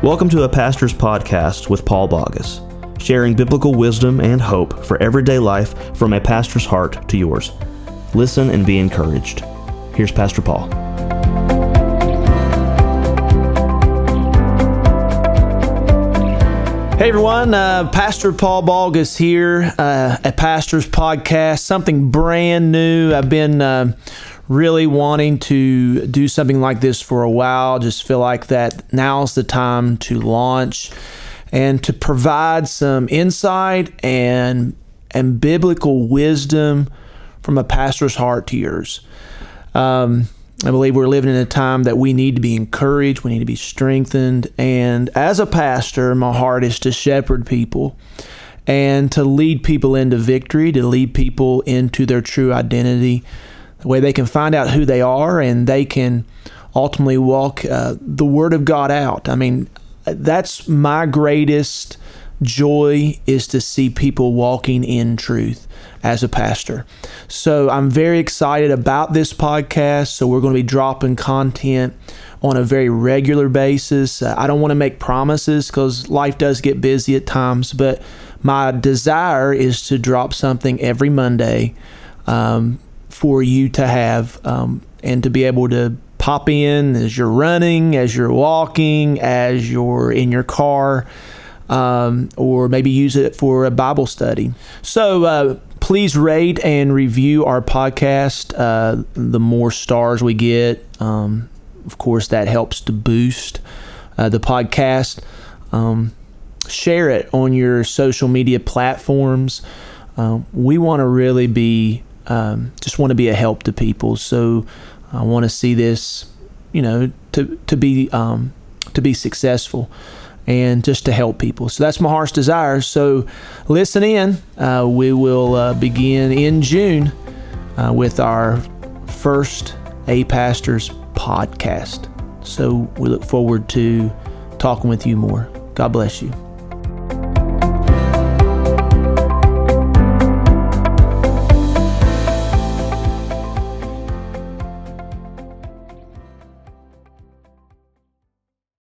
Welcome to a pastor's podcast with Paul Bogus, sharing biblical wisdom and hope for everyday life from a pastor's heart to yours. Listen and be encouraged. Here's Pastor Paul. Hey everyone, uh, Pastor Paul Bogus here, uh, a pastor's podcast, something brand new. I've been uh, really wanting to do something like this for a while. Just feel like that now's the time to launch and to provide some insight and and biblical wisdom from a pastor's heart to yours. Um, I believe we're living in a time that we need to be encouraged, we need to be strengthened, and as a pastor, my heart is to shepherd people and to lead people into victory, to lead people into their true identity the way they can find out who they are and they can ultimately walk uh, the Word of God out. I mean, that's my greatest joy is to see people walking in truth as a pastor. So I'm very excited about this podcast. So we're going to be dropping content on a very regular basis. Uh, I don't want to make promises because life does get busy at times, but my desire is to drop something every Monday. Um, for you to have um, and to be able to pop in as you're running, as you're walking, as you're in your car, um, or maybe use it for a Bible study. So uh, please rate and review our podcast. Uh, the more stars we get, um, of course, that helps to boost uh, the podcast. Um, share it on your social media platforms. Uh, we want to really be um, just want to be a help to people. So I want to see this, you know, to to be um, to be successful and just to help people. So that's my heart's desire. So listen in. Uh, we will uh, begin in June uh, with our first A Pastors podcast. So we look forward to talking with you more. God bless you.